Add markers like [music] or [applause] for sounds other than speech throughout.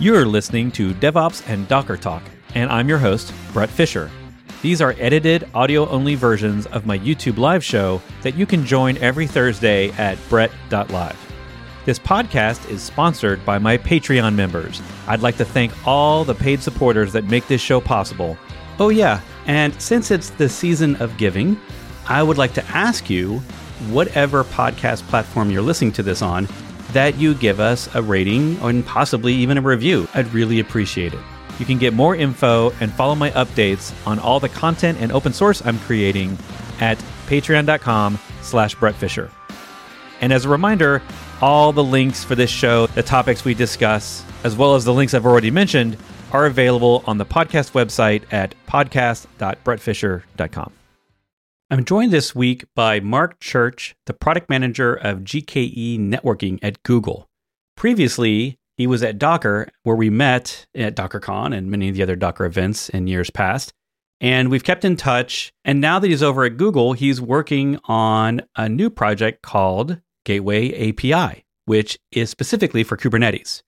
You're listening to DevOps and Docker Talk, and I'm your host, Bret Fisher. These are edited audio only versions of my YouTube live show that you can join every Thursday at bret.live. This podcast is sponsored by my Patreon members. I'd like to thank all the paid supporters that make this show possible. Oh, yeah, and since it's the season of giving, I would like to ask you, whatever podcast platform you're listening to this on, that you give us a rating and possibly even a review. I'd really appreciate it. You can get more info and follow my updates on all the content and open source I'm creating at patreon.com slash Bret Fisher. And as a reminder, all the links for this show, the topics we discuss, as well as the links I've already mentioned, are available on the podcast website at podcast.bretfisher.com. I'm joined this week by Mark Church, the product manager of GKE Networking at Google. Previously, he was at Docker, where we met at DockerCon and many of the other Docker events in years past. And we've kept in touch. And now that he's over at Google, he's working on a new project called Gateway API, which is specifically for Kubernetes.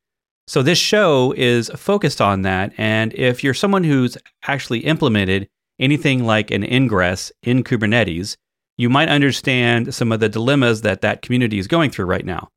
So this show is focused on that. And if you're someone who's actually implemented anything like an ingress in Kubernetes, you might understand some of the dilemmas that that community is going through right now.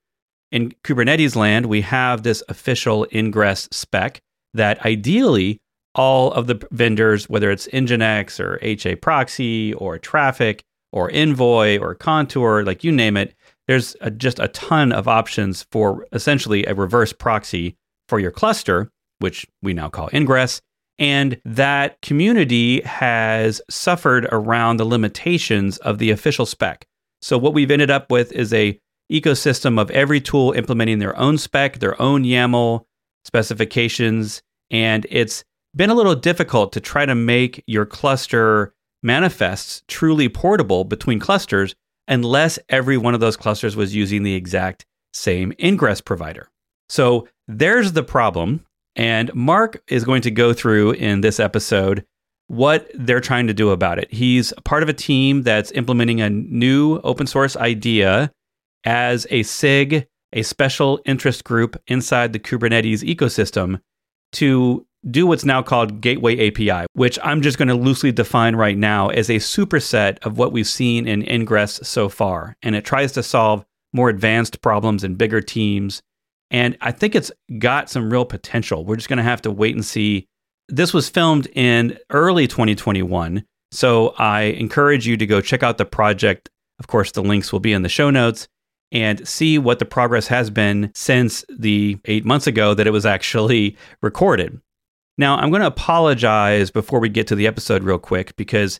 In Kubernetes land, we have this official ingress spec that ideally all of the vendors, whether it's Nginx or HA Proxy or Traefik or Envoy or Contour, like you name it, there's a, just a ton of options for essentially a reverse proxy for your cluster, which we now call Ingress. And that community has suffered around the limitations of the official spec. So what we've ended up with is a ecosystem of every tool implementing their own spec, their own YAML specifications, and it's been a little difficult to try to make your cluster manifests truly portable between clusters unless every one of those clusters was using the exact same ingress provider. So there's the problem. And Mark is going to go through in this episode what they're trying to do about it. He's part of a team that's implementing a new open source idea as a SIG, a special interest group inside the Kubernetes ecosystem to do what's now called Gateway API, which I'm just going to loosely define right now as a superset of what we've seen in Ingress so far. And it tries to solve more advanced problems in bigger teams. And I think it's got some real potential. We're just going to have to wait and see. This was filmed in early 2021. So I encourage you to go check out the project. Of course, the links will be in the show notes and see what the progress has been since the eight months ago that it was actually [laughs] recorded. Now, I'm going to apologize before we get to the episode real quick because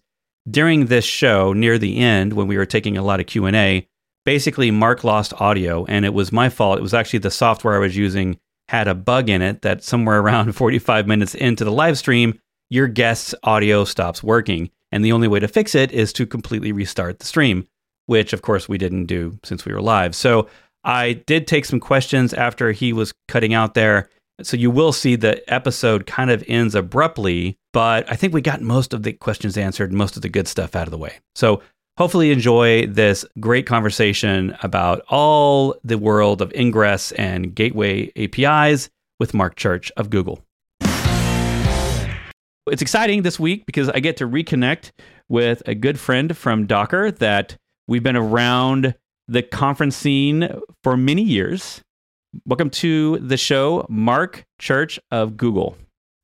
during this show, near the end, when we were taking a lot of Q&A, basically Mark lost audio and it was my fault. It was actually the software I was using had a bug in it that somewhere [laughs] around 45 minutes into the live stream, your guest's audio stops working. And the only way to fix it is to completely restart the stream, which of course we didn't do since we were live. So I did take some questions after he was cutting out there so you will see the episode kind of ends abruptly, but I think we got most of the questions answered, most of the good stuff out of the way. So hopefully enjoy this great conversation about all the world of ingress and gateway APIs with Mark Church of Google. It's exciting this week because I get to reconnect with a good friend from Docker that we've been around the conference scene for many years. Welcome to the show, Mark Church of Google.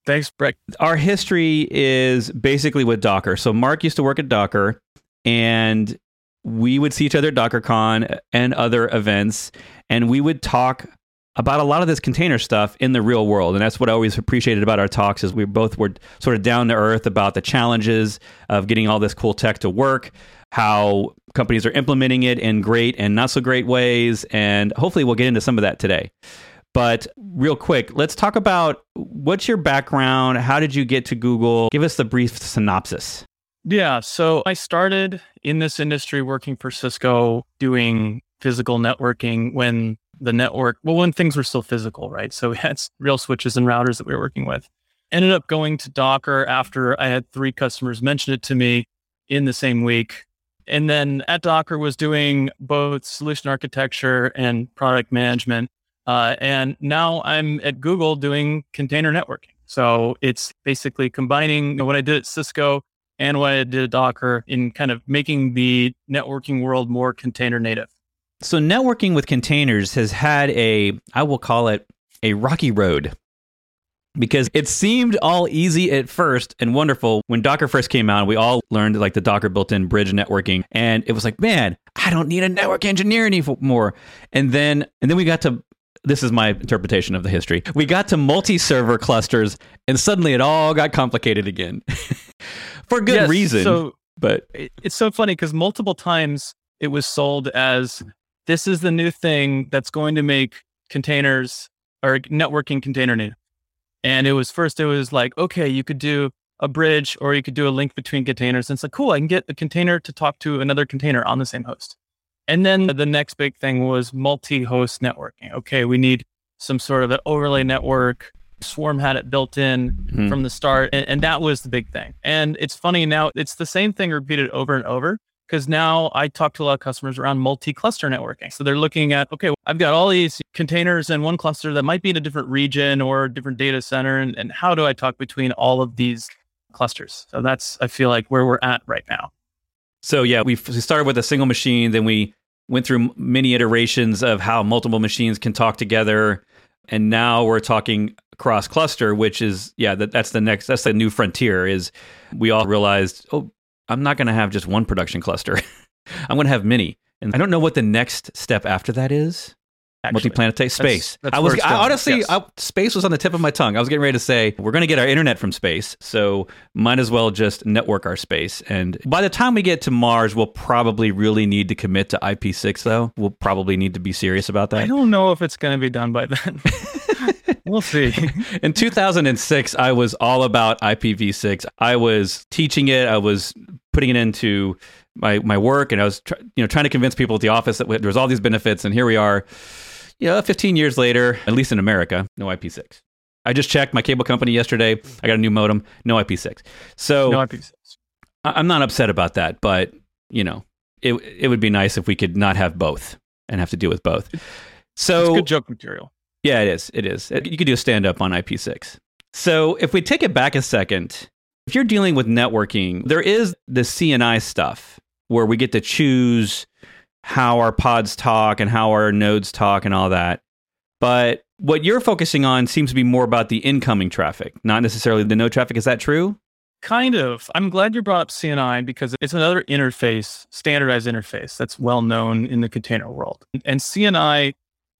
Thanks, Bret. Our history is basically with Docker. So Mark used to work at Docker, and we would see each other at DockerCon and other events, and we would talk about a lot of this container stuff in the real world. And that's what I always appreciated about our talks is we both were sort of down to earth about the challenges of getting all this cool tech to work, how companies are implementing it in great and not so great ways. And hopefully, we'll get into some of that today. But real quick, let's talk about what's your background? How did you get to Google? Give us the brief synopsis. Yeah. So I started in this industry working for Cisco doing physical networking when the network, well, when things were still physical, right? So we had real switches and routers that we were working with. Ended up going to Docker after I had three customers mention it to me in the same week and then at Docker was doing both solution architecture and product management. Uh, and now I'm at Google doing container networking. So it's basically combining what I did at Cisco and what I did Docker in kind of making the networking world more container native. So networking with containers has had a, I will call it a rocky road because it seemed all easy at first and wonderful when Docker first came out. We all learned like the Docker built-in bridge networking, and it was like, man, I don't need a network engineer anymore. And then, and then we got to. This is my interpretation of the history. We got to multi-server clusters, and suddenly it all got complicated again, [laughs] for good Yes, reason. So but it- it's so funny because multiple times it was sold as this is the new thing that's going to make containers or networking container native. And it was first, it was like, okay, you could do a bridge or you could do a link between containers. And it's like, cool, I can get a container to talk to another container on the same host. And then the next big thing was multi host networking. Okay, we need some sort of an overlay network. Swarm had it built in Mhm. from the start. And, and that was the big thing. And it's funny now, it's the same thing repeated over and over because now I talk to a lot of customers around multi cluster networking. So they're looking at, okay, I've got all these containers in one cluster that might be in a different region or a different data center. And, and how do I talk between all of these clusters? So that's, I feel like, where we're at right now. So yeah, we started with a single machine, then we went through many iterations of how multiple machines can talk together, and now we're talking cross cluster, which is yeah, that, that's the next that's the new frontier. Is we all realized, oh, I'm not going to have just one production cluster, [laughs] I'm going to have many, and I don't know what the next step after that is. Actually. Multi-planetary space. that's I was I, honestly, yes. I, space was on the tip of my tongue. I was getting ready to say we're going to get our internet from space, so might as well just network our space. And by the time we get to Mars, we'll probably really need to commit to IP6, though. We'll probably need to be serious about that. I don't know if it's going to be done by then. [laughs] we'll see. [laughs] In 2006, I was all about IPv6. I was teaching it. I was putting it into my my work, and I was tr- you know trying to convince people at the office that there was all these benefits. And here we are, know, 15 years later, at least in America, no IP6. I just checked my cable company yesterday. I got a new modem, no IP6. So No IP6. I- I'm not upset about that, but you know, it it would be nice if we could not have both and have to deal with both. It's So good joke material. yeah, it is. It is. Uh, you could do a stand up on IP6. So if we take it back a second, if you're dealing with networking, there is the CNI stuff where we get to choose how our pods talk and how our nodes talk and all that. But what you're focusing on seems to be more about the incoming traffic, not necessarily the node traffic. Is that true? Kind of. I'm glad you brought up CNI because it's another interface, standardized interface that's well known in the container world. And CNI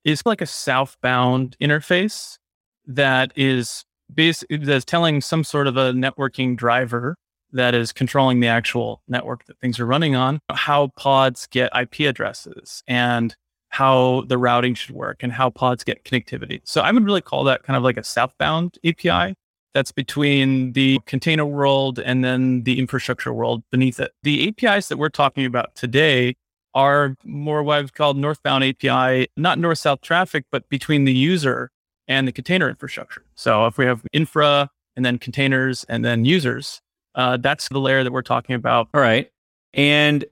is like a southbound interface that is basically that's telling some sort of a networking driver that is controlling the actual network that things are running on how pods get IP addresses and how the routing should work and how pods get connectivity. So I would really call that kind of like a southbound API that's between the container world and then the infrastructure world beneath it. The APIs that we're talking about today are more what I've called northbound API, not north south traffic, but between the user and the container infrastructure. So if we have infra and then containers and then users, uh, that's the layer that we're talking about. All right. And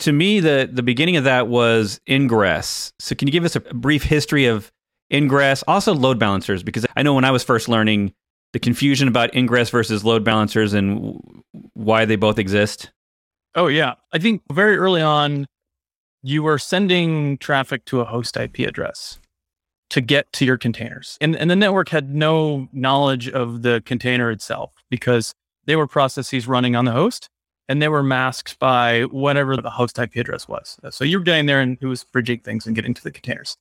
to me, the the beginning of that was ingress. So can you give us a brief history of ingress, also load balancers? Because I know when I was first learning the confusion about ingress versus load balancers and why they both exist. Oh, yeah. I think very early on, you were sending traffic to a host IP address to get to your containers. And, and the network had no knowledge of the container itself because they were processes running on the host and they were masked by whatever the host IP address was. Uh, so you were getting there and it was bridging things and getting to the containers.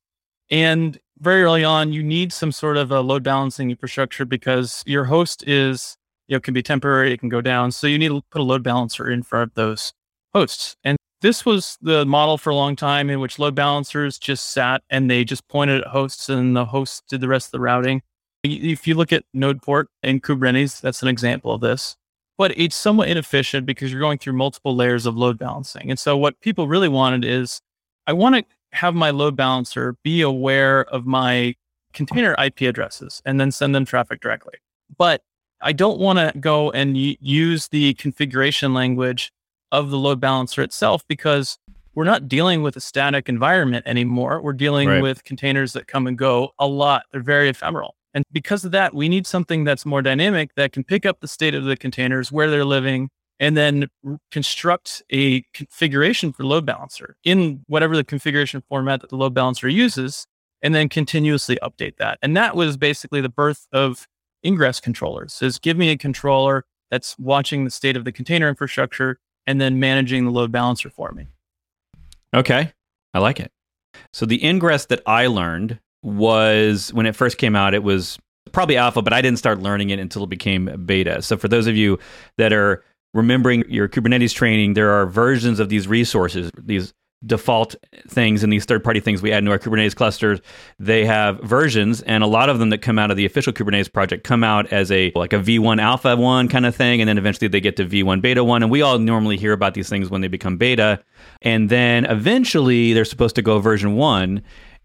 And very early on, you need some sort of a load balancing infrastructure because your host is, you know, can be temporary, it can go down. So you need to put a load balancer in front of those hosts. And this was the model for a long time in which load balancers just sat and they just pointed at hosts and the hosts did the rest of the routing. If you look at node port in Kubernetes, that's an example of this. But it's somewhat inefficient because you're going through multiple layers of load balancing. And so what people really wanted is I want to have my load balancer be aware of my container IP addresses and then send them traffic directly. But I don't want to go and y- use the configuration language of the load balancer itself because we're not dealing with a static environment anymore. We're dealing right. with containers that come and go a lot. They're very ephemeral. And because of that, we need something that's more dynamic that can pick up the state of the containers, where they're living, and then construct a configuration for load balancer in whatever the configuration format that the load balancer uses, and then continuously update that. And that was basically the birth of ingress controllers is give me a controller that's watching the state of the container infrastructure and then managing the load balancer for me. Okay. I like it. So the ingress that I learned was when it first came out, it was probably alpha, but I didn't start learning it until it became beta. So for those of you that are remembering your Kubernetes training, there are versions of these resources, these default things and these third party things we add into our Kubernetes clusters, they have versions and a lot of them that come out of the official Kubernetes project come out as a like a V1 alpha 1 kind of thing and then eventually they get to V1 beta 1 and we all normally hear about these things when they become beta and then eventually they're supposed to go version 1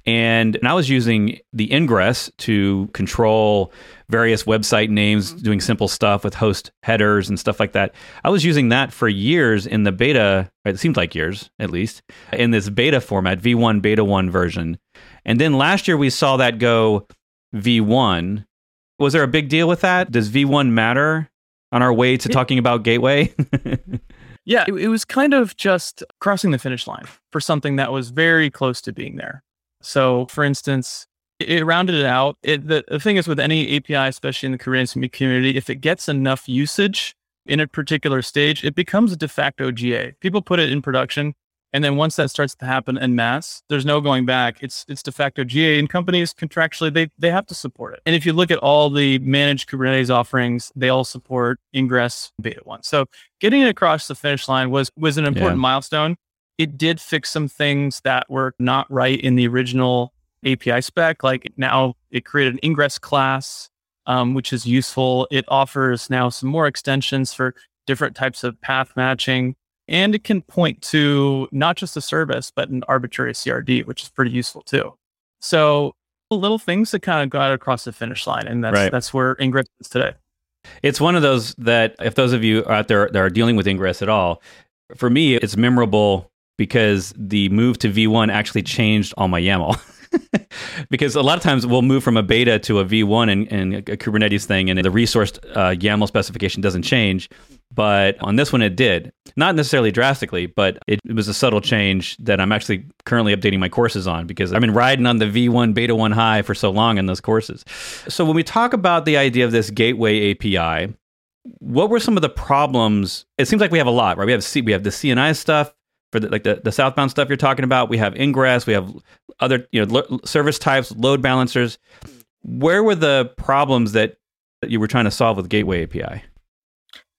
and, and I was using the ingress to control various website names, mm-hmm. doing simple stuff with host headers and stuff like that. I was using that for years in the beta, it seemed like years at least, in this beta format, V1, beta 1 version. And then last year we saw that go V1. Was there a big deal with that? Does V1 matter on our way to talking about Gateway? [laughs] yeah, it, it was kind of just crossing the finish line for something that was very close to being there. So, for instance, it rounded it out. It, the, the thing is with any API, especially in the Kubernetes community, if it gets enough usage in a particular stage, it becomes a de facto GA. People put it in production. And then once that starts to happen en masse, there's no going back. It's it's de facto GA, and companies contractually they they have to support it. And if you look at all the managed Kubernetes offerings, they all support Ingress Beta One. So getting it across the finish line was was an important yeah. milestone. It did fix some things that were not right in the original API spec. Like now it created an ingress class, um, which is useful. It offers now some more extensions for different types of path matching. And it can point to not just a service, but an arbitrary CRD, which is pretty useful too. So little things that kind of got across the finish line. And that's right. that's where Ingress is today. It's one of those that if those of you out there that are dealing with Ingress at all, for me, it's memorable because the move to V1 actually changed all my YAML. [laughs] because a lot of times we'll move from a beta to a V1 in, in a Kubernetes thing, and the resource uh, YAML specification doesn't change. But on this one, it did. Not necessarily drastically, but it, it, was a subtle change that I'm actually currently updating my courses on because I've been riding on the V1 Beta 1 high for so long in those courses. So when we talk about the idea of this gateway API, what were some of the problems? It seems like we have a lot, right? We have C, we have the CNI stuff, for the, like the, the southbound stuff you're talking about. We have ingress, we have other you know lo- service types, load balancers. Where were the problems that, that you were trying to solve with Gateway API?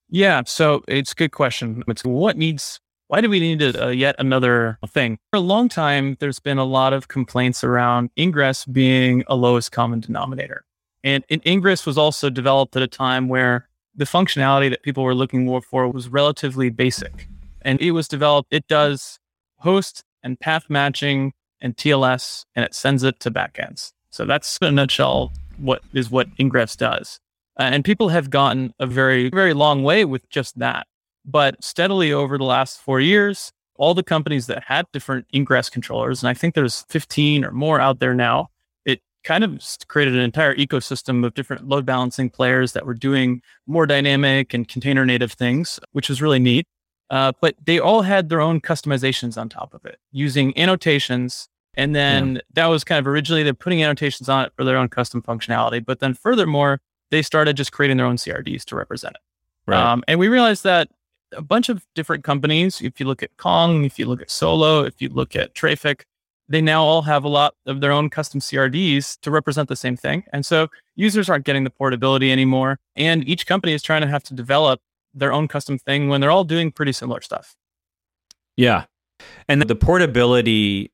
Yeah, so it's a good question. It's what needs. Why do we need a, yet another thing? For a long time, there's been a lot of complaints around ingress being a lowest common denominator, and, and ingress was also developed at a time where the functionality that people were looking more for was relatively basic and it was developed. It does host and path matching and TLS, and it sends it to backends. So that's in a nutshell what is what Ingress does. Uh, and people have gotten a very, very long way with just that. But steadily over the last four years, all the companies that had different ingress controllers, and I think there's 15 or more out there now, it kind of created an entire ecosystem of different load balancing players that were doing more dynamic and container native things, which was really neat. Uh, but they all had their own customizations on top of it using annotations. And then yeah. that was kind of originally they're putting annotations on it for their own custom functionality. But then furthermore, they started just creating their own CRDs to represent it. Right. Um, and we realized that a bunch of different companies, if you look at Kong, if you look at Solo, if you look at Traefik, they now all have a lot of their own custom CRDs to represent the same thing. And so users aren't getting the portability anymore. And each company is trying to have to develop their own custom thing when they're all doing pretty similar stuff. Yeah. And the portability,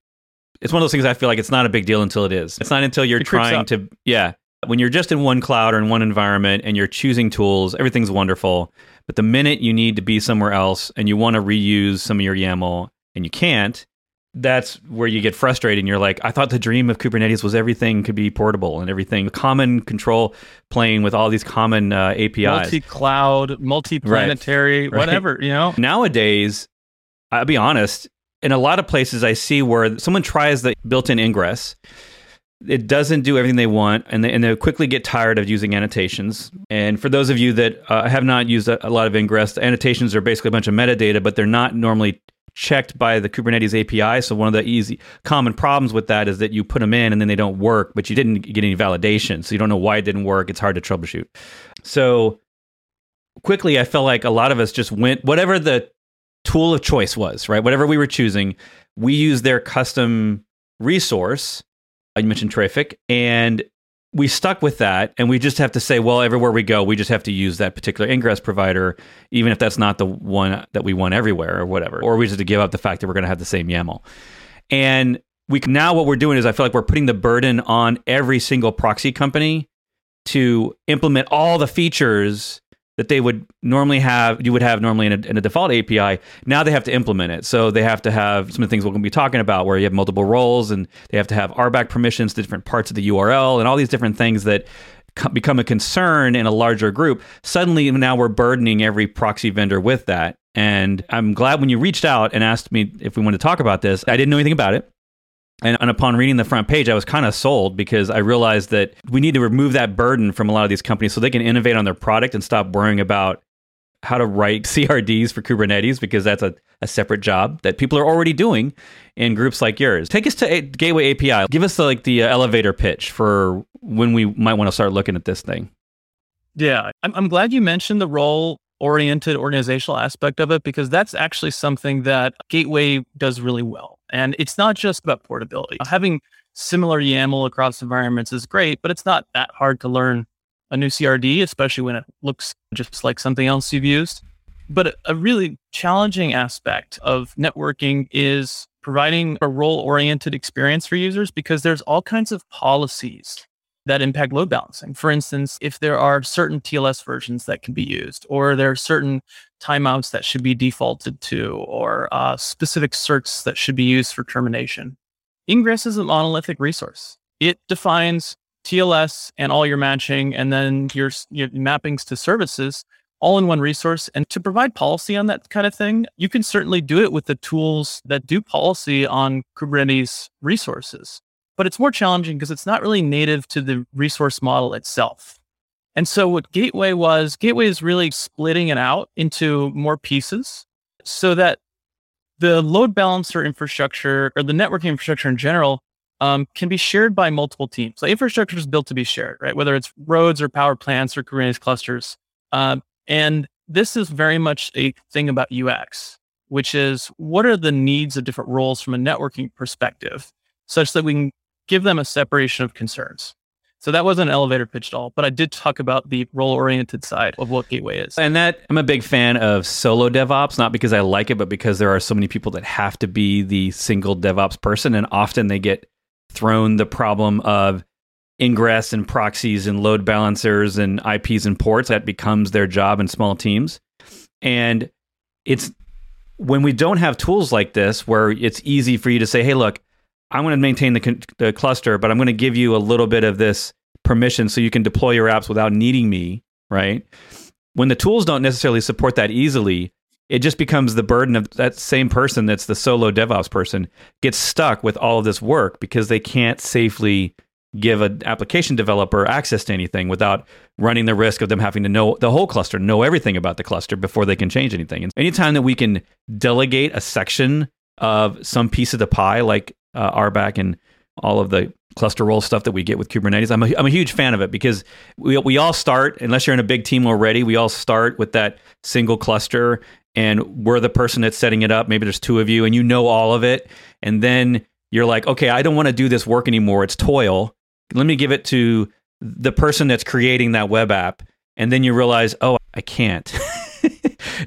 it's one of those things I feel like it's not a big deal until it is. It's not until you're trying to, yeah. When you're just in one cloud or in one environment and you're choosing tools, everything's wonderful. But the minute you need to be somewhere else and you want to reuse some of your YAML and you can't, that's where you get frustrated and you're like i thought the dream of kubernetes was everything could be portable and everything common control plane with all these common uh, apis multi-cloud multi-planetary right. whatever right. you know [laughs] nowadays i'll be honest in a lot of places I see where someone tries the built-in ingress it doesn't do everything they want and they, and they quickly get tired of using annotations and for those of you that uh, have not used a, a, lot of ingress annotations are basically a bunch of metadata but they're not normally checked by the kubernetes api so one of the easy common problems with that is that you put them in and then they don't work but you didn't get any validation. So you don't know why it didn't work. It's hard to troubleshoot. So quickly i felt like a lot of us just went whatever the tool of choice was right? Whatever we were choosing we used their custom resource. I mentioned Traefik, and we stuck with that, and we just have to say, well, everywhere we go, we just have to use that particular ingress provider, even if that's not the one that we want everywhere or whatever, or we just have to give up the fact that we're going to have the same YAML. And we can, now what we're doing is I feel like we're putting the burden on every single proxy company to implement all the features that they would normally have, you would have normally in a, in a, default API. Now they have to implement it. So they have to have some of the things we're going to be talking about where you have multiple roles and they have to have RBAC permissions to different parts of the URL and all these different things that become a concern in a larger group. Suddenly now we're burdening every proxy vendor with that. And I'm glad when you reached out and asked me if we wanted to talk about this, I didn't know anything about it. And, and, upon reading the front page, I was kind of sold because I realized that we need to remove that burden from a lot of these companies so they can innovate on their product and stop worrying about how to write [laughs] CRDs for Kubernetes because that's a, a separate job that people are already doing in groups like yours. Take us to a- Gateway API. Give us the, like the uh, elevator pitch for when we might want to start looking at this thing. Yeah, I'm, I'm glad you mentioned the role oriented organizational aspect of it because that's actually something that Gateway does really well. And it's not just about portability. Having similar YAML across environments is great, but it's not that hard to learn a new CRD, especially when it looks just like something else you've used. But a really challenging aspect of networking is providing a role oriented experience for users because there's all kinds of policies that impact load balancing. For instance, if there are certain TLS versions that can be used, or there are certain timeouts that should be defaulted to, or uh, specific certs that should be used for termination. Ingress is a monolithic resource. It defines TLS and all your matching, and then your, your mappings to services all in one resource. And to provide policy on that kind of thing, you can certainly do it with the tools that do policy on Kubernetes resources but it's more challenging because it's not really native to the resource model itself. And so what Gateway was, Gateway is really splitting it out into more pieces so that the load balancer infrastructure or the networking infrastructure in general um, can be shared by multiple teams. So infrastructure is built to be shared, right? Whether it's roads or power plants or Kubernetes clusters. Um, and this is very much a thing about UX, which is what are the needs of different roles from a networking perspective, such that we can give them a separation of concerns. So that wasn't an elevator pitch at all, but I did talk about the role oriented side of what Gateway is. And that I'm a big fan of solo DevOps, not because I like it, but because there are so many people that have to be the single DevOps person. And often they get thrown the problem of ingress and proxies and load balancers and IPs and ports. That becomes their job in small teams. And it's when we don't have tools like this where it's easy for you to say, hey, look, I'm going to maintain the, the cluster, but I'm going to give you a little bit of this permission so you can deploy your apps without needing me, right? When the tools don't necessarily support that easily, it just becomes the burden of that same person that's the solo DevOps person gets stuck with all of this work because they can't safely give an application developer access to anything without running the risk of them having to know the whole cluster, know everything about the cluster before they can change anything. And anytime that we can delegate a section of some piece of the pie, like uh, RBAC and all of the cluster role stuff that we get with Kubernetes. I'm a, I'm a huge fan of it because we, we all start, unless you're in a big team already, we all start with that single cluster and we're the person that's setting it up. Maybe there's two of you and you know all of it. And then you're like, okay, I don't want to do this work anymore. It's toil. Let me give it to the person that's creating that web app. And then you realize, oh, I can't. [laughs]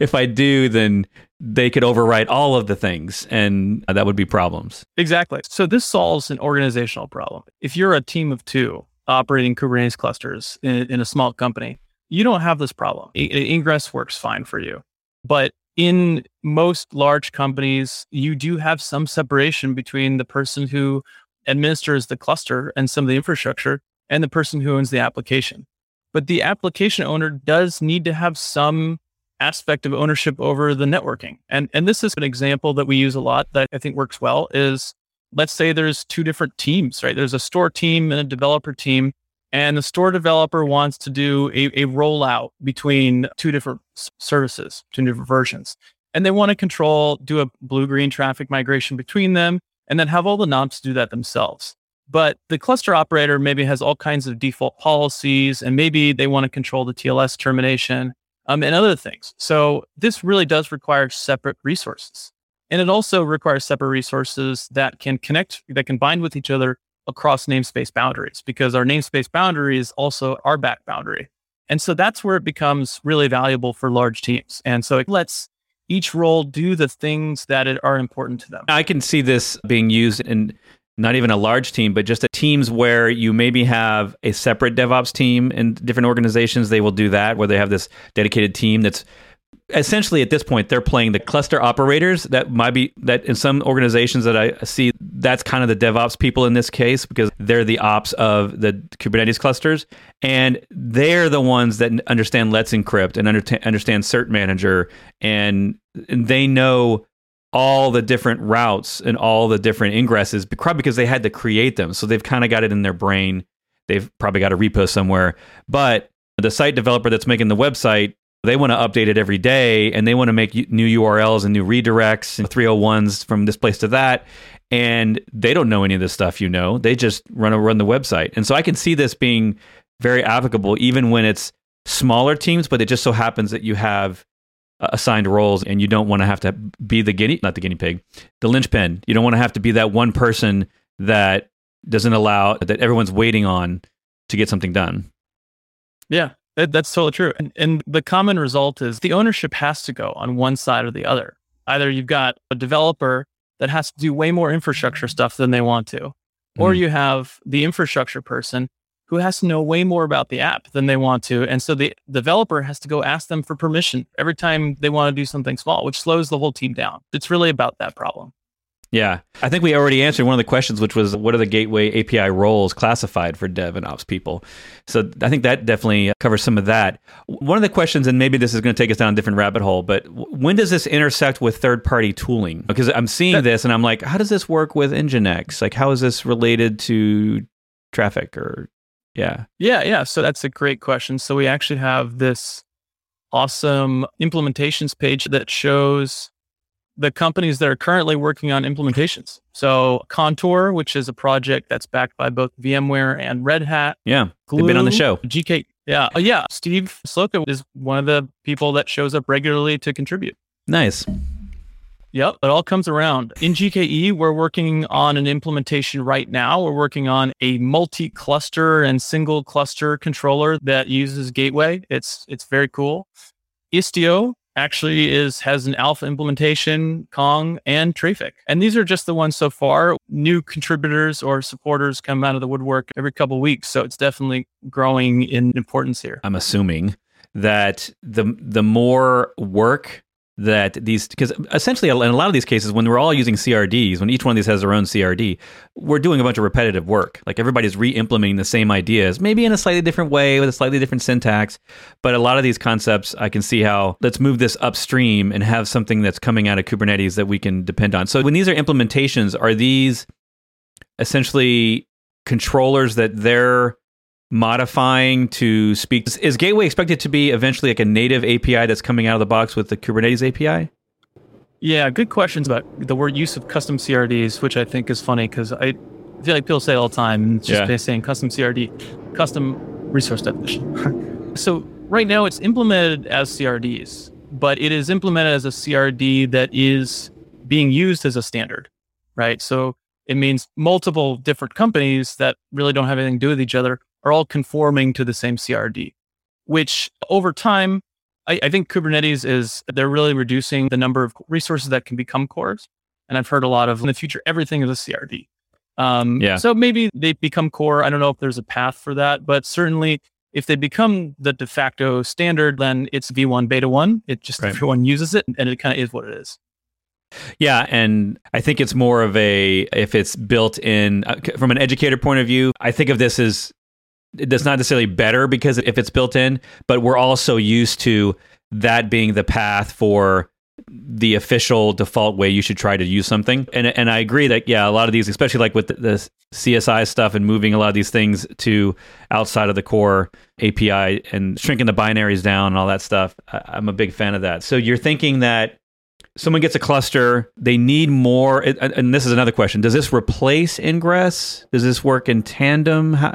if I do, then they could overwrite all of the things and uh, that would be problems. Exactly. So this solves an organizational problem. If you're a team of two operating Kubernetes clusters in, in a small company, you don't have this problem. Ingress works fine for you. But in most large companies, you do have some separation between the person who administers the cluster and some of the infrastructure and the person who owns the application. But the application owner does need to have some aspect of ownership over the networking. And and this is an example that we use a lot that I think works well is let's say there's two different teams, right? There's a store team and a developer team and the store developer wants to do a, a rollout between two different services, two different versions. And they want to control, do a blue green traffic migration between them, and then have all the knobs do that themselves. But the cluster operator maybe has all kinds of default policies, and maybe they want to control the TLS termination um, and other things. So this really does require separate resources. And it also requires separate resources that can connect, that can bind with each other across namespace boundaries because our namespace boundary is also RBAC boundary. And so that's where it becomes really valuable for large teams. And so it lets each role do the things that are important to them. I can see this being used in not even a large team, but just teams where you maybe have a separate DevOps team in different organizations. They will do that where they have this dedicated team that's essentially at this point they're playing the cluster operators that might be that in some organizations that i see that's kind of the devops people in this case because they're the ops of the kubernetes clusters and they're the ones that understand let's encrypt and understand cert manager and, and they know all the different routes and all the different ingresses because they had to create them so they've kind of got it in their brain they've probably got a repo somewhere but the site developer that's making the website they want to update it every day and they want to make new URLs and new redirects and 301s from this place to that. And they don't know any of this stuff, you know. They just run run the website. And so I can see this being very applicable even when it's smaller teams, but it just so happens that you have assigned roles and you don't want to have to be the guinea not the guinea pig, the linchpin. You don't want to have to be that one person that doesn't allow that everyone's waiting on to get something done. Yeah, that's totally true. And, and the common result is the ownership has to go on one side or the other. Either you've got a developer that has to do way more infrastructure stuff than they want to, or mm. you have the infrastructure person who has to know way more about the app than they want to. And so the developer has to go ask them for permission every time they want to do something small, which slows the whole team down. It's really about that problem. Yeah. I think we already answered one of the questions, which was what are the gateway API roles classified for dev and ops people? So I think that definitely covers some of that. One of the questions, and maybe this is going to take us down a different rabbit hole, but when does this intersect with third party tooling? Because I'm seeing that, this and I'm like, how does this work with Nginx? Like, how is this related to Traefik or, yeah? Yeah. Yeah. So that's a great question. So we actually have this awesome implementations page that shows the companies that are currently working on implementations. So Contour, which is a project that's backed by both VMware and Red Hat. Yeah, Gloo, they've been on the show. GK. Yeah, uh, yeah. Steve Sloka is one of the people that shows up regularly to contribute. Nice. Yep, it all comes around. In GKE, we're working on an implementation right now. We're working on a multi-cluster and single cluster controller that uses Gateway. It's it's very cool. Istio actually is has an alpha implementation, Kong, and Traefik. And these are just the ones so far. New contributors or supporters come out of the woodwork every couple weeks. So it's definitely growing in importance here. I'm assuming that the the more work that these because essentially in a lot of these cases when we're all using CRDs when each one of these has their own CRD we're doing a bunch of repetitive work. Like everybody's re-implementing the same ideas maybe in a slightly different way with a slightly different syntax. But a lot of these concepts I can see how let's move this upstream and have something that's coming out of Kubernetes that we can depend on. So when these are implementations are these essentially controllers that they're modifying to speak. Is Gateway expected to be eventually like a native API that's coming out of the box with the Kubernetes API? Yeah, good questions about the word use of custom CRDs, which I think is funny because I feel like people say all the time, it's just yeah. saying custom CRD, custom resource definition. [laughs] so right now it's implemented as CRDs, but it is implemented as a CRD that is being used as a standard, right? So it means multiple different companies that really don't have anything to do with each other are all conforming to the same CRD, which over time, I, I, think Kubernetes is, they're really reducing the number of resources that can become cores. And I've heard a lot of in the future, everything is a CRD. Um, yeah. So maybe they become core. I don't know if there's a path for that, but certainly if they become the de facto standard, then it's V1 beta 1. It just right. everyone uses it and it kind of is what it is. Yeah, and I think it's more of a if it's built in uh, from an educator point of view. I think of this as that's not necessarily better because if it's built in, but we're also used to that being the path for the official default way you should try to use something. And and I agree that yeah, a lot of these, especially like with the, the, CSI stuff and moving a lot of these things to outside of the core API and shrinking the binaries down and all that stuff. I, I'm a big fan of that. So you're thinking that someone gets a cluster, they need more. And this is another question: Does this replace Ingress? Does this work in tandem? How,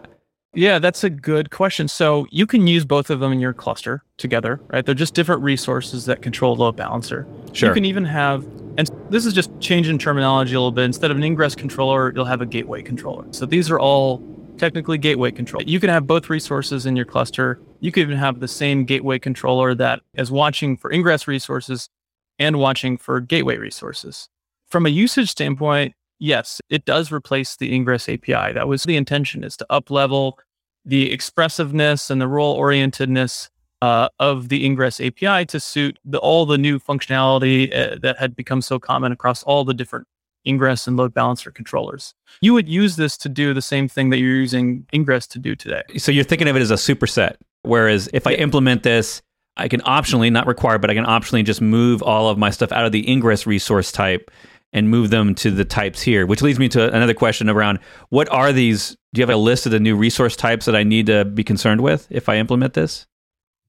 yeah, that's a good question. So you can use both of them in your cluster together, right? They're just different resources that control load balancer. Sure. You can even have, and this is just changing terminology a little bit. Instead of an ingress controller, you'll have a gateway controller. So these are all technically gateway control. You can have both resources in your cluster. You could even have the same gateway controller that is watching for ingress resources and watching for gateway resources. From a usage standpoint, yes, it does replace the Ingress API. That was the intention is to up level the expressiveness and the role orientedness uh, of the Ingress API to suit the, all the new functionality uh, that had become so common across all the different Ingress and load balancer controllers. You would use this to do the same thing that you're using Ingress to do today. So you're thinking of it as a superset. Whereas if I implement this, I can optionally, not require, but I can optionally just move all of my stuff out of the Ingress resource type and move them to the types here, which leads me to another question around what are these? Do you have a list of the new resource types that I need to be concerned with if I implement this?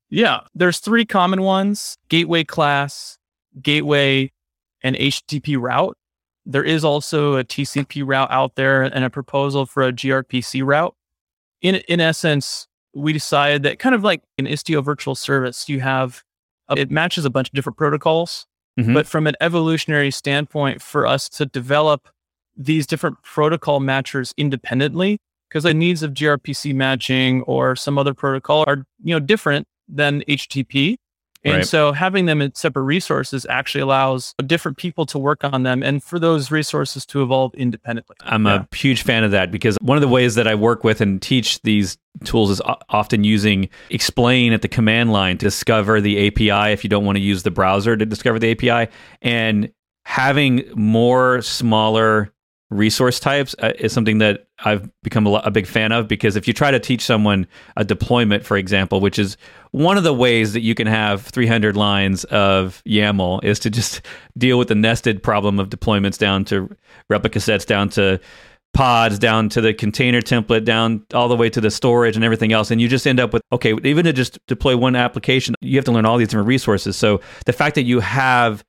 Yeah, there's three common ones gateway class, gateway, and HTTP route. There is also a TCP route out there and a proposal for a gRPC route. In, in essence, we decided that kind of like an Istio virtual service, you have, uh, it matches a bunch of different protocols Mm-hmm. But from an evolutionary standpoint, for us to develop these different protocol matchers independently, because the needs of gRPC matching or some other protocol are you know different than HTTP. And right. so having them in separate resources actually allows different people to work on them and for those resources to evolve independently. I'm yeah. a huge fan of that because one of the ways that I work with and teach these tools is often using explain at the command line to discover the API if you don't want to use the browser to discover the API and having more smaller resource types uh, is something that I've become a, a, big fan of because if you try to teach someone a deployment, for example, which is one of the ways that you can have 300 lines of YAML is to just [laughs] deal with the nested problem of deployments down to replica sets, down to pods, down to the container template, down all the way to the storage and everything else. And you just end up with, okay, even to just deploy one application, you have to learn all these different resources. So the fact that you have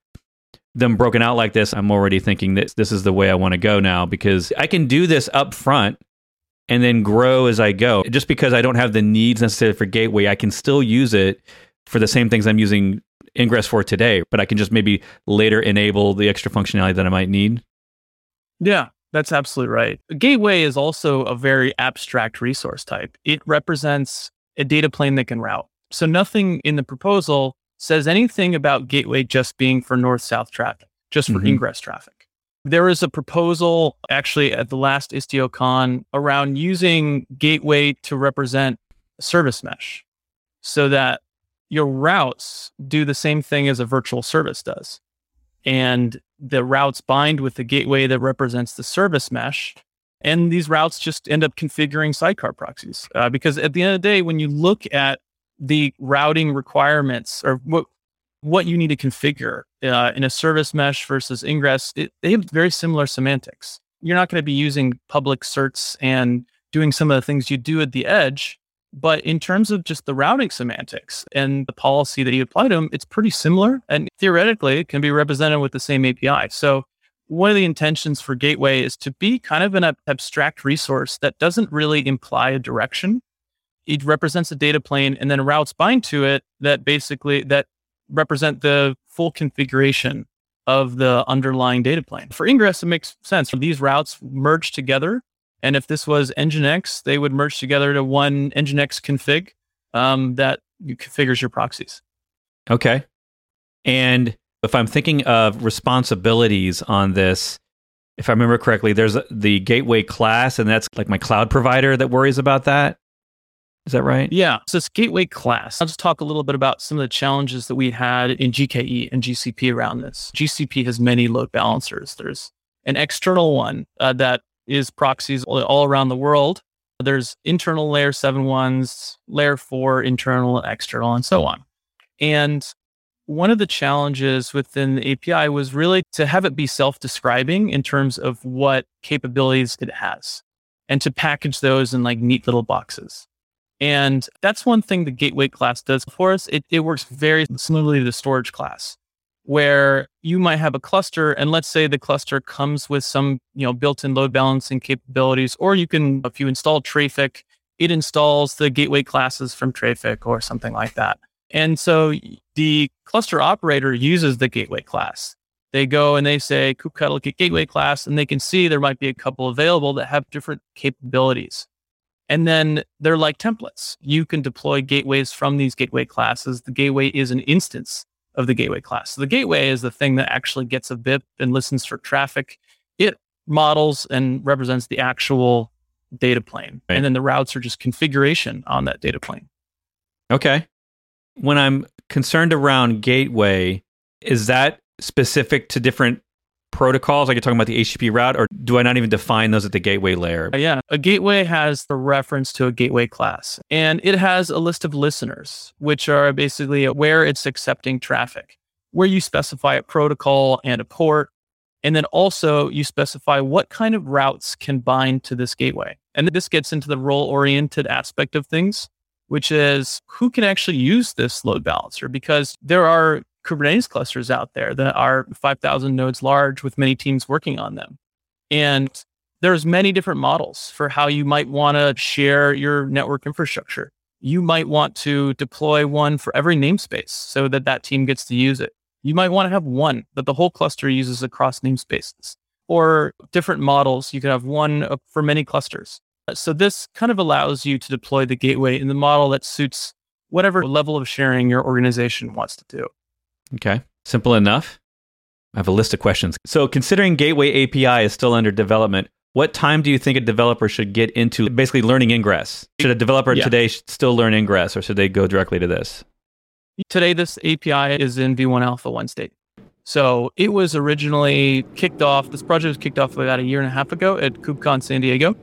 them broken out like this, I'm already thinking that this is the way I want to go now because I can do this up front and then grow as I go. Just because I don't have the needs necessarily for Gateway, I can still use it for the same things I'm using Ingress for today, but I can just maybe later enable the extra functionality that I might need. Yeah, that's absolutely right. Gateway is also a very abstract resource type. It represents a data plane that can route. So nothing in the proposal says anything about gateway just being for north south traffic, just for mm-hmm. ingress traffic. There is a proposal actually at the last IstioCon around using gateway to represent service mesh so that your routes do the same thing as a virtual service does. And the routes bind with the gateway that represents the service mesh. And these routes just end up configuring sidecar proxies. Uh, because at the end of the day, when you look at the routing requirements or what what you need to configure uh, in a service mesh versus ingress, it, they have very similar semantics. You're not going to be using public certs and doing some of the things you do at the edge. But in terms of just the routing semantics and the policy that you apply to them, it's pretty similar. And theoretically, it can be represented with the same API. So one of the intentions for Gateway is to be kind of an abstract resource that doesn't really imply a direction it represents a data plane and then routes bind to it that basically that represent the full configuration of the underlying data plane. For ingress, it makes sense. These routes merge together. And if this was Nginx, they would merge together to one Nginx config um, that configures your proxies. Okay. And if I'm thinking of responsibilities on this, if I remember correctly, there's the gateway class, and that's like my cloud provider that worries about that. Is that right? Yeah. So it's gateway class. I'll just talk a little bit about some of the challenges that we had in GKE and GCP around this. GCP has many load balancers. There's an external one uh, that is proxies all around the world. There's internal layer seven ones, layer four, internal, external, and so on. And one of the challenges within the API was really to have it be self describing in terms of what capabilities it has and to package those in like neat little boxes. And that's one thing the gateway class does for us. It, it works very similarly to the storage class, where you might have a cluster, and let's say the cluster comes with some you know built-in load balancing capabilities, or you can, if you install Traefik, it installs the gateway classes from Traefik or something like that. And so the cluster operator uses the gateway class. They go and they say kubectl get gateway class, and they can see there might be a couple available that have different capabilities. And then they're like templates. You can deploy gateways from these gateway classes. The gateway is an instance of the gateway class. So the gateway is the thing that actually gets a VIP and listens for traffic. It models and represents the actual data plane. Right. And then the routes are just configuration on that data plane. Okay. When I'm concerned around gateway, is that specific to different protocols? Like you're talking about the HTTP route, or do I not even define those at the gateway layer? Uh, yeah, a gateway has the reference to a gateway class, and it has a list of listeners, which are basically where it's accepting traffic, where you specify a protocol and a port. And then also you specify what kind of routes can bind to this gateway. And this gets into the role oriented aspect of things, which is who can actually use this load balancer? Because there are Kubernetes clusters out there that are 5,000 nodes large with many teams working on them. And there's many different models for how you might want to share your network infrastructure. You might want to deploy one for every namespace so that that team gets to use it. You might want to have one that the whole cluster uses across namespaces or different models. You could have one for many clusters. So this kind of allows you to deploy the gateway in the model that suits whatever level of sharing your organization wants to do. Okay. Simple enough. I have a list of questions. So, considering Gateway API is still under development, what time do you think a developer should get into basically learning Ingress? Should a developer yeah. today still learn Ingress or should they go directly to this? Today, this API is in V1 Alpha 1 state. So it was originally kicked off, this project was kicked off about a year and a half ago at KubeCon San Diego.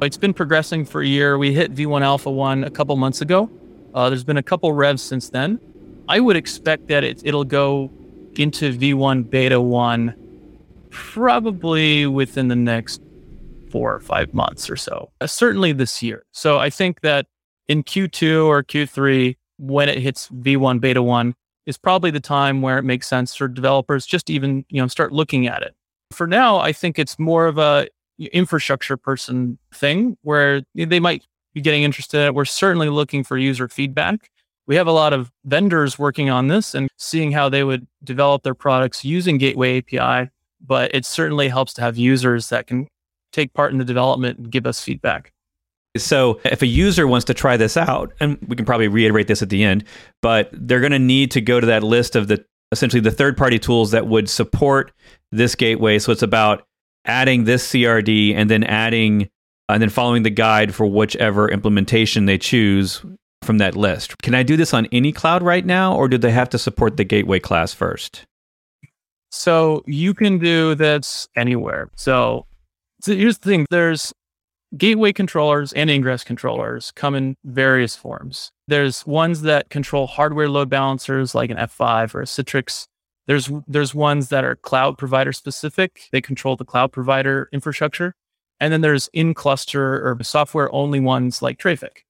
It's been progressing for a year. We hit V1 Alpha 1 a couple months ago. Uh, there's been a couple revs since then. I would expect that it, it'll go into V1 Beta 1 probably within the next four or five months or so, uh, certainly this year. So I think that in Q2 or Q3, when it hits V1 Beta 1, is probably the time where it makes sense for developers just even you know start looking at it. For now, I think it's more of a infrastructure person thing where they might be getting interested. We're certainly looking for user feedback we have a lot of vendors working on this and seeing how they would develop their products using Gateway API. But it certainly helps to have users that can take part in the development and give us feedback. So, if a user wants to try this out, and we can probably reiterate this at the end, but they're going to need to go to that list of the essentially the third party tools that would support this gateway. So, it's about adding this CRD and then adding and then following the guide for whichever implementation they choose from that list. Can I do this on any cloud right now, or do they have to support the gateway class first? So you can do this anywhere. So, so here's the thing there's gateway controllers and ingress controllers come in various forms. There's ones that control hardware load balancers like an F5 or a Citrix. There's there's ones that are cloud provider specific. They control the cloud provider infrastructure. And then there's in cluster or software only ones like Traefik.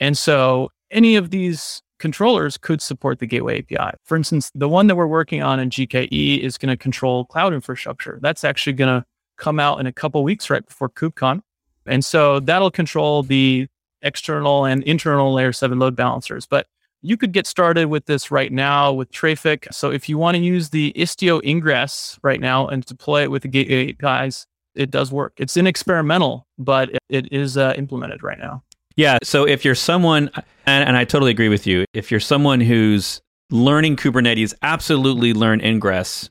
And so any of these controllers could support the Gateway API. For instance, the one that we're working on in GKE is going to control cloud infrastructure. That's actually going to come out in a couple weeks right before KubeCon. And so that'll control the external and internal layer 7 load balancers. But you could get started with this right now with Traefik. So if you want to use the Istio ingress right now and deploy it with the Gateway APIs, it does work. It's in experimental, but it is uh, implemented right now. Yeah. So if you're someone, and, and I totally agree with you, if you're someone who's learning Kubernetes, absolutely learn Ingress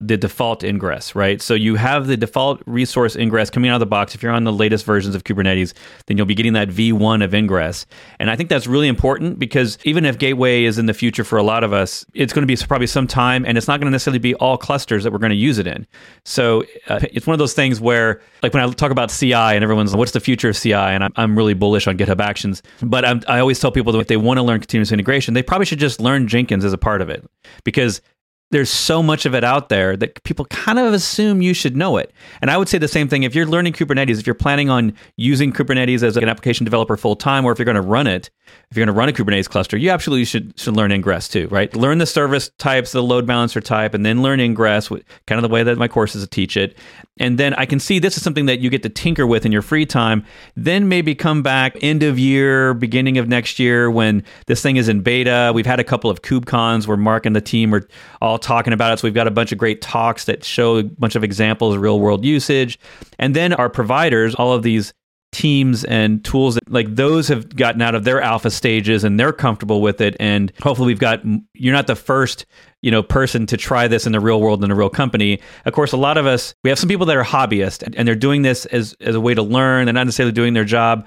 the default ingress, right? So you have the default resource ingress coming out of the box. If you're on the latest versions of Kubernetes, then you'll be getting that V1 of ingress. And I think that's really important because even if Gateway is in the future for a lot of us, it's going to be probably some time and it's not going to necessarily be all clusters that we're going to use it in. So uh, it's one of those things where, like when I talk about CI and everyone's what's the future of CI? And I'm, I'm really bullish on GitHub Actions. But I'm, I always tell people that if they want to learn continuous integration, they probably should just learn Jenkins as a part of it because there's so much of it out there that people kind of assume you should know it. And I would say the same thing if you're learning Kubernetes, if you're planning on using Kubernetes as an application developer full time, or if you're going to run it, if you're going to run a Kubernetes cluster, you absolutely should, should learn Ingress too, right? Learn the service types, the load balancer type, and then learn Ingress, kind of the way that my courses teach it. And then I can see this is something that you get to tinker with in your free time. Then maybe come back end of year, beginning of next year when this thing is in beta. We've had a couple of KubeCons where Mark and the team are all talking about it. So we've got a bunch of great talks that show a bunch of examples of real world usage. And then our providers, all of these teams and tools like those have gotten out of their alpha stages and they're comfortable with it. And hopefully we've got you're not the first you know person to try this in the real world in a real company. Of course a lot of us we have some people that are hobbyists and they're doing this as as a way to learn. They're not necessarily doing their job.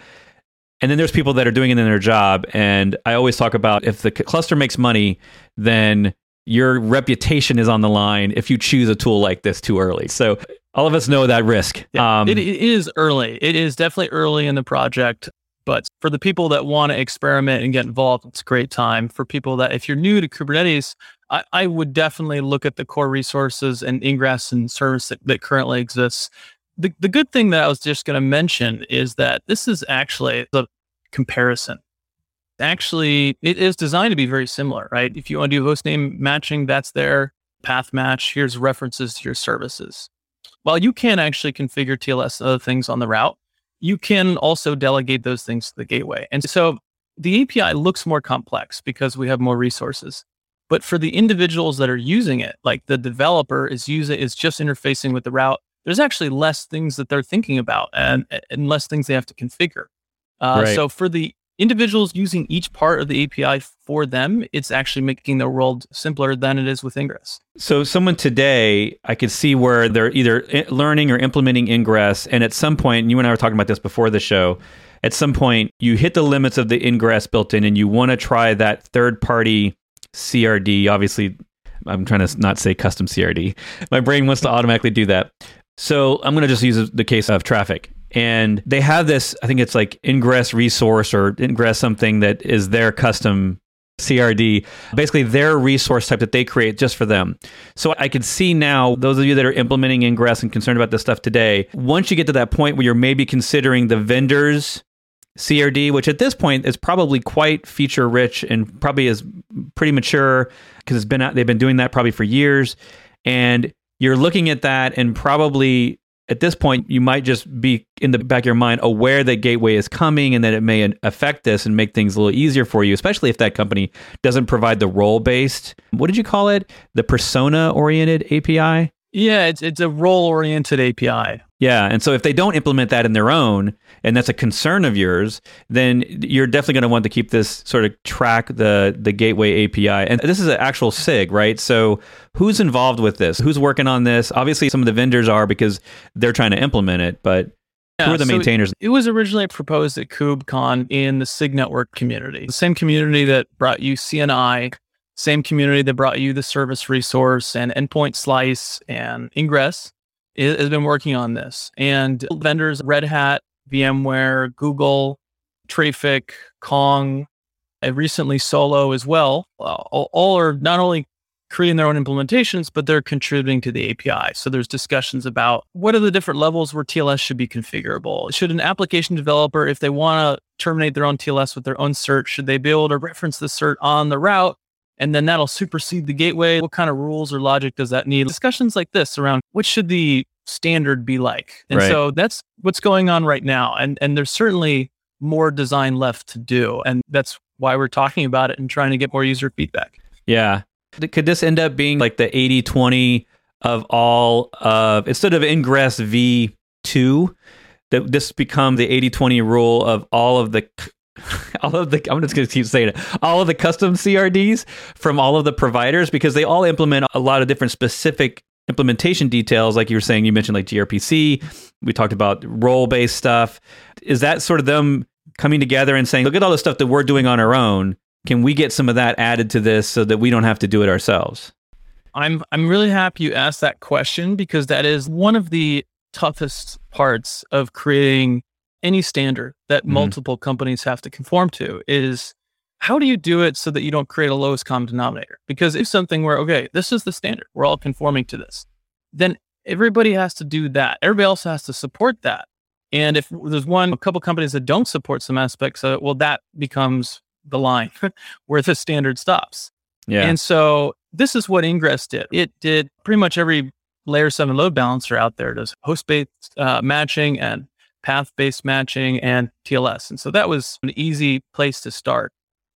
And then there's people that are doing it in their job. And i always talk about if the cluster makes money then your reputation is on the line if you choose a tool like this too early. So all of us know that risk. Yeah, um, it, it is early. It is definitely early in the project. But for the people that want to experiment and get involved, it's a great time. For people that, if you're new to Kubernetes, I, I would definitely look at the core resources and ingress and service that, that currently exists. The, the good thing that I was just going to mention is that this is actually a comparison actually it is designed to be very similar, right? If you want to do host name matching, that's there. Path match, here's references to your services. While you can actually configure TLS other things on the route, you can also delegate those things to the gateway. And so the API looks more complex because we have more resources. But for the individuals that are using it, like the developer is using is just interfacing with the route, there's actually less things that they're thinking about and, and less things they have to configure. Uh, right. So for the individuals using each part of the API for them, it's actually making their world simpler than it is with Ingress. So, someone today, I could see where they're either learning or implementing Ingress, and at some point, you and I were talking about this before the show. At some point, you hit the limits of the Ingress built in, and you want to try that third party CRD. Obviously, I'm trying to not say custom CRD. My brain wants to automatically do that. So I'm going to just use the case of Traefik and they have this i think it's like ingress resource or ingress something that is their custom crd basically their resource type that they create just for them. So i can see now those of you that are implementing ingress and concerned about this stuff today once you get to that point where you're maybe considering the vendors crd which at this point is probably quite feature rich and probably is pretty mature because it's been out they've been doing that probably for years. And you're looking at that and probably at this point, you might just be in the back of your mind aware that Gateway is coming and that it may affect this and make things a little easier for you, especially if that company doesn't provide the role based, what did you call it? The persona oriented API? Yeah, it's, it's a role oriented API. Yeah. And so if they don't implement that in their own, and that's a concern of yours, then you're definitely going to want to keep this sort of track the the gateway API. And this is an actual SIG, right? So who's involved with this? Who's working on this? Obviously, some of the vendors are because they're trying to implement it, but yeah, who are the so maintainers? It was originally proposed at KubeCon in the SIG network community, the same community that brought you CNI, same community that brought you the service resource and endpoint slice and ingress has been working on this. And vendors, Red Hat, VMware, Google, Traefik, Kong, and recently Solo as well, uh, all, all are not only creating their own implementations, but they're contributing to the API. So there's discussions about what are the different levels where TLS should be configurable. Should an application developer, if they want to terminate their own TLS with their own cert, should they be able to reference the cert on the route and then that'll supersede the gateway. What kind of rules or logic does that need? Discussions like this around what should the standard be like? And right. so that's what's going on right now. And and there's certainly more design left to do. And that's why we're talking about it and trying to get more user feedback. Yeah. Could this end up being like the 80 20 of all of instead of ingress V2? That this become the 80 20 rule of all of the [laughs] all of the I'm just going to keep saying it. All of the custom CRDs from all of the providers because they all implement a lot of different specific implementation details, like you were saying, you mentioned like gRPC. We talked about role based stuff. Is that sort of them coming together and saying, look at all the stuff that we're doing on our own? Can we get some of that added to this so that we don't have to do it ourselves? I'm I'm really happy you asked that question because that is one of the toughest parts of creating any standard that mm-hmm. multiple companies have to conform to is how do you do it so that you don't create a lowest common denominator? Because if something where, okay, this is the standard, we're all conforming to this, then everybody has to do that. Everybody else has to support that. And if there's one, a couple companies that don't support some aspects of it, well, that becomes the line [laughs] where the standard stops. Yeah. And so this is what Ingress did. It did pretty much every layer seven load balancer out there does host based uh, matching and path based matching and TLS. And so that was an easy place to start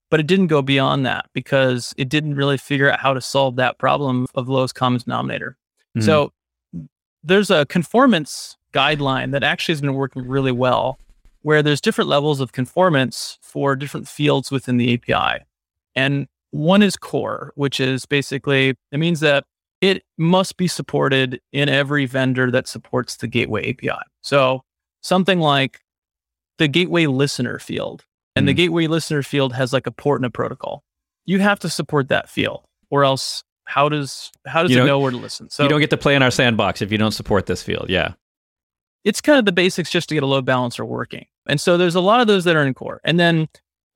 but it didn't go beyond that because it didn't really figure out how to solve that problem of lowest common denominator. Mm-hmm. So there's a conformance guideline that actually has been working really well where there's different levels of conformance for different fields within the API. And one is core, which is basically, it means that it must be supported in every vendor that supports the gateway API. So something like the gateway listener field and mm. the gateway listener field has like a port and a protocol. You have to support that field, or else how does how does you it know where to listen? So you don't get to play in our sandbox if you don't support this field. Yeah, it's kind of the basics just to get a load balancer working. And so there's a lot of those that are in core, and then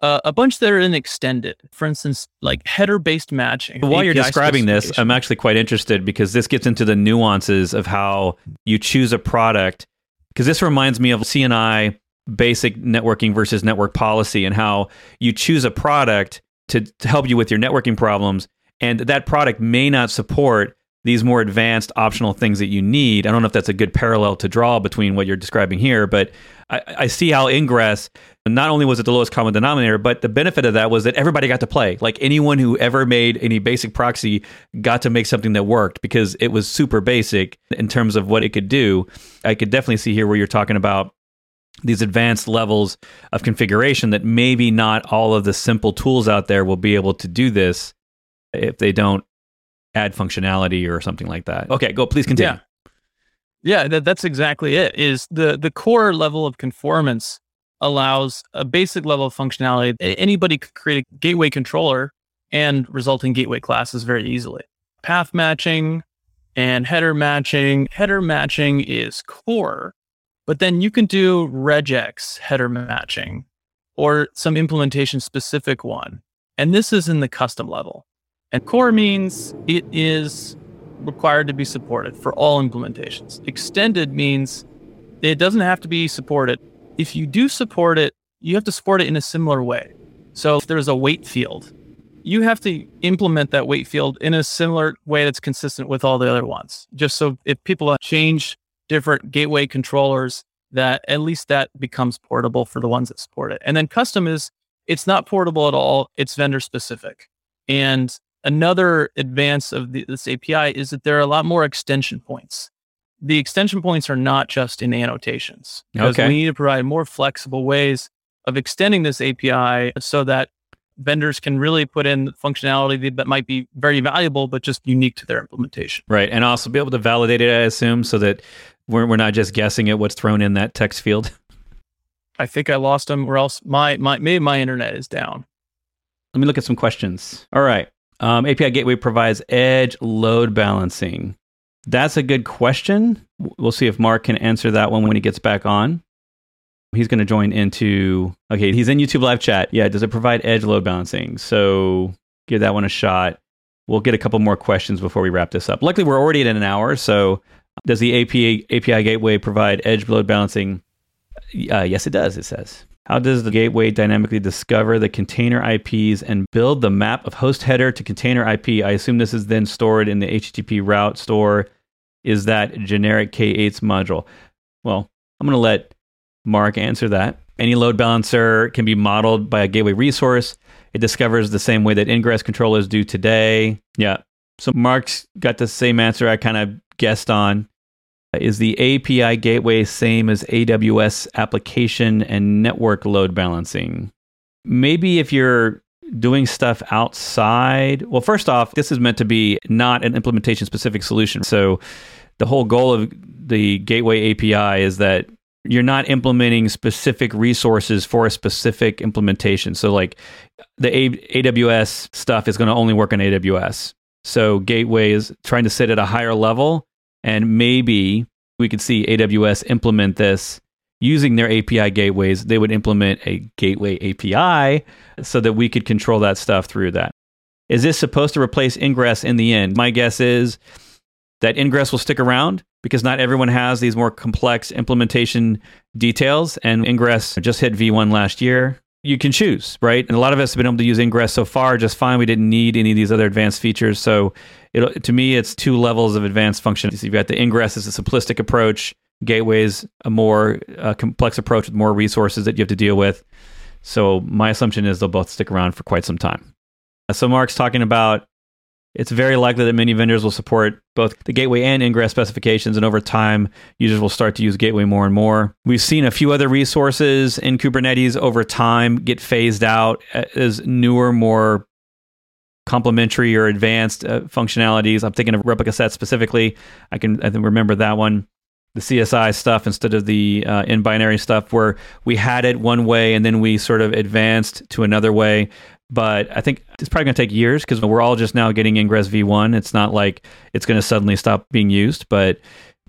uh, a bunch that are in extended. For instance, like header based matching. While API you're describing this, I'm actually quite interested because this gets into the nuances of how you choose a product. Because this reminds me of CNI basic networking versus network policy and how you choose a product to, to help you with your networking problems and that product may not support these more advanced optional things that you need. I don't know if that's a good parallel to draw between what you're describing here, but I, I, see how Ingress not only was it the lowest common denominator, but the benefit of that was that everybody got to play. Like anyone who ever made any basic proxy got to make something that worked because it was super basic in terms of what it could do. I could definitely see here where you're talking about these advanced levels of configuration that maybe not all of the simple tools out there will be able to do this if they don't add functionality or something like that. Okay, go please continue. Yeah. Yeah, that, that's exactly it. Is the the core level of conformance allows a basic level of functionality. Anybody could create a gateway controller and resulting gateway classes very easily. Path matching and header matching. Header matching is core but then you can do regex header matching or some implementation specific one. And this is in the custom level. And core means it is required to be supported for all implementations. Extended means it doesn't have to be supported. If you do support it, you have to support it in a similar way. So if there's a weight field, you have to implement that weight field in a similar way that's consistent with all the other ones. Just so if people change different gateway controllers that at least that becomes portable for the ones that support it. And then custom is it's not portable at all. It's vendor specific. And another advance of the, this API is that there are a lot more extension points. The extension points are not just in annotations. Because okay. we need to provide more flexible ways of extending this API so that vendors can really put in functionality that might be very valuable, but just unique to their implementation. Right. And also be able to validate it, I assume, so that we're, we're not just guessing at what's thrown in that text field. [laughs] I think I lost them, or else my, my maybe my internet is down. Let me look at some questions. All right. Um, API Gateway provides edge load balancing. That's a good question. We'll see if Mark can answer that one when he gets back on. He's going to join into, okay, he's in YouTube live chat. Yeah, does it provide edge load balancing? So give that one a shot. We'll get a couple more questions before we wrap this up. Luckily, we're already at an hour. So does the API, API gateway provide edge load balancing? Uh, yes, it does, it says. How does the gateway dynamically discover the container IPs and build the map of host header to container IP? I assume this is then stored in the HTTP route store. Is that generic K8s module? Well, I'm going to let Mark answer that. Any load balancer can be modeled by a gateway resource. It discovers the same way that ingress controllers do today. Yeah. So Mark's got the same answer I kind of guessed on. Is the API gateway same as AWS application and network load balancing? Maybe if you're doing stuff outside. Well, first off, this is meant to be not an implementation specific solution. So the whole goal of the Gateway API is that you're not implementing specific resources for a specific implementation. So like the a- AWS stuff is going to only work on AWS. So Gateway is trying to sit at a higher level and maybe we could see AWS implement this using their API gateways, they would implement a gateway API so that we could control that stuff through that. Is this supposed to replace Ingress in the end? My guess is that Ingress will stick around because not everyone has these more complex implementation details. And Ingress just hit V1 last year. You can choose, right? And a lot of us have been able to use Ingress so far just fine. We didn't need any of these other advanced features. So it, to me, it's two levels of advanced function. So you've got the Ingress as a simplistic approach, Gateways a more uh, complex approach with more resources that you have to deal with. So my assumption is they'll both stick around for quite some time. So Mark's talking about it's very likely that many vendors will support both the gateway and ingress specifications, and over time, users will start to use gateway more and more. We've seen a few other resources in Kubernetes over time get phased out as newer, more complementary or advanced uh, functionalities. I'm thinking of replica set specifically. I can I remember that one the CSI stuff instead of the uh, in binary stuff, where we had it one way and then we sort of advanced to another way. But I think it's probably going to take years because we're all just now getting Ingress V1. It's not like it's going to suddenly stop being used, but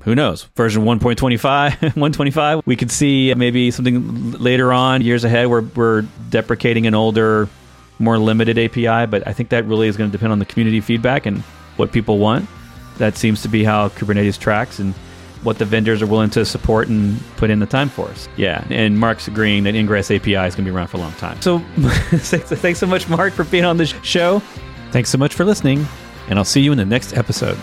who knows? Version 1.25, [laughs] 125, we could see maybe something later on, years ahead, where we're deprecating an older, more limited API. But I think that really is going to depend on the community feedback and what people want. That seems to be how Kubernetes tracks. And what the vendors are willing to support and put in the time for us. Yeah, and Mark's agreeing that Ingress API is going to be around for a long time. So [laughs] thanks so much, Mark, for being on the show. Thanks so much for listening, and I'll see you in the next episode.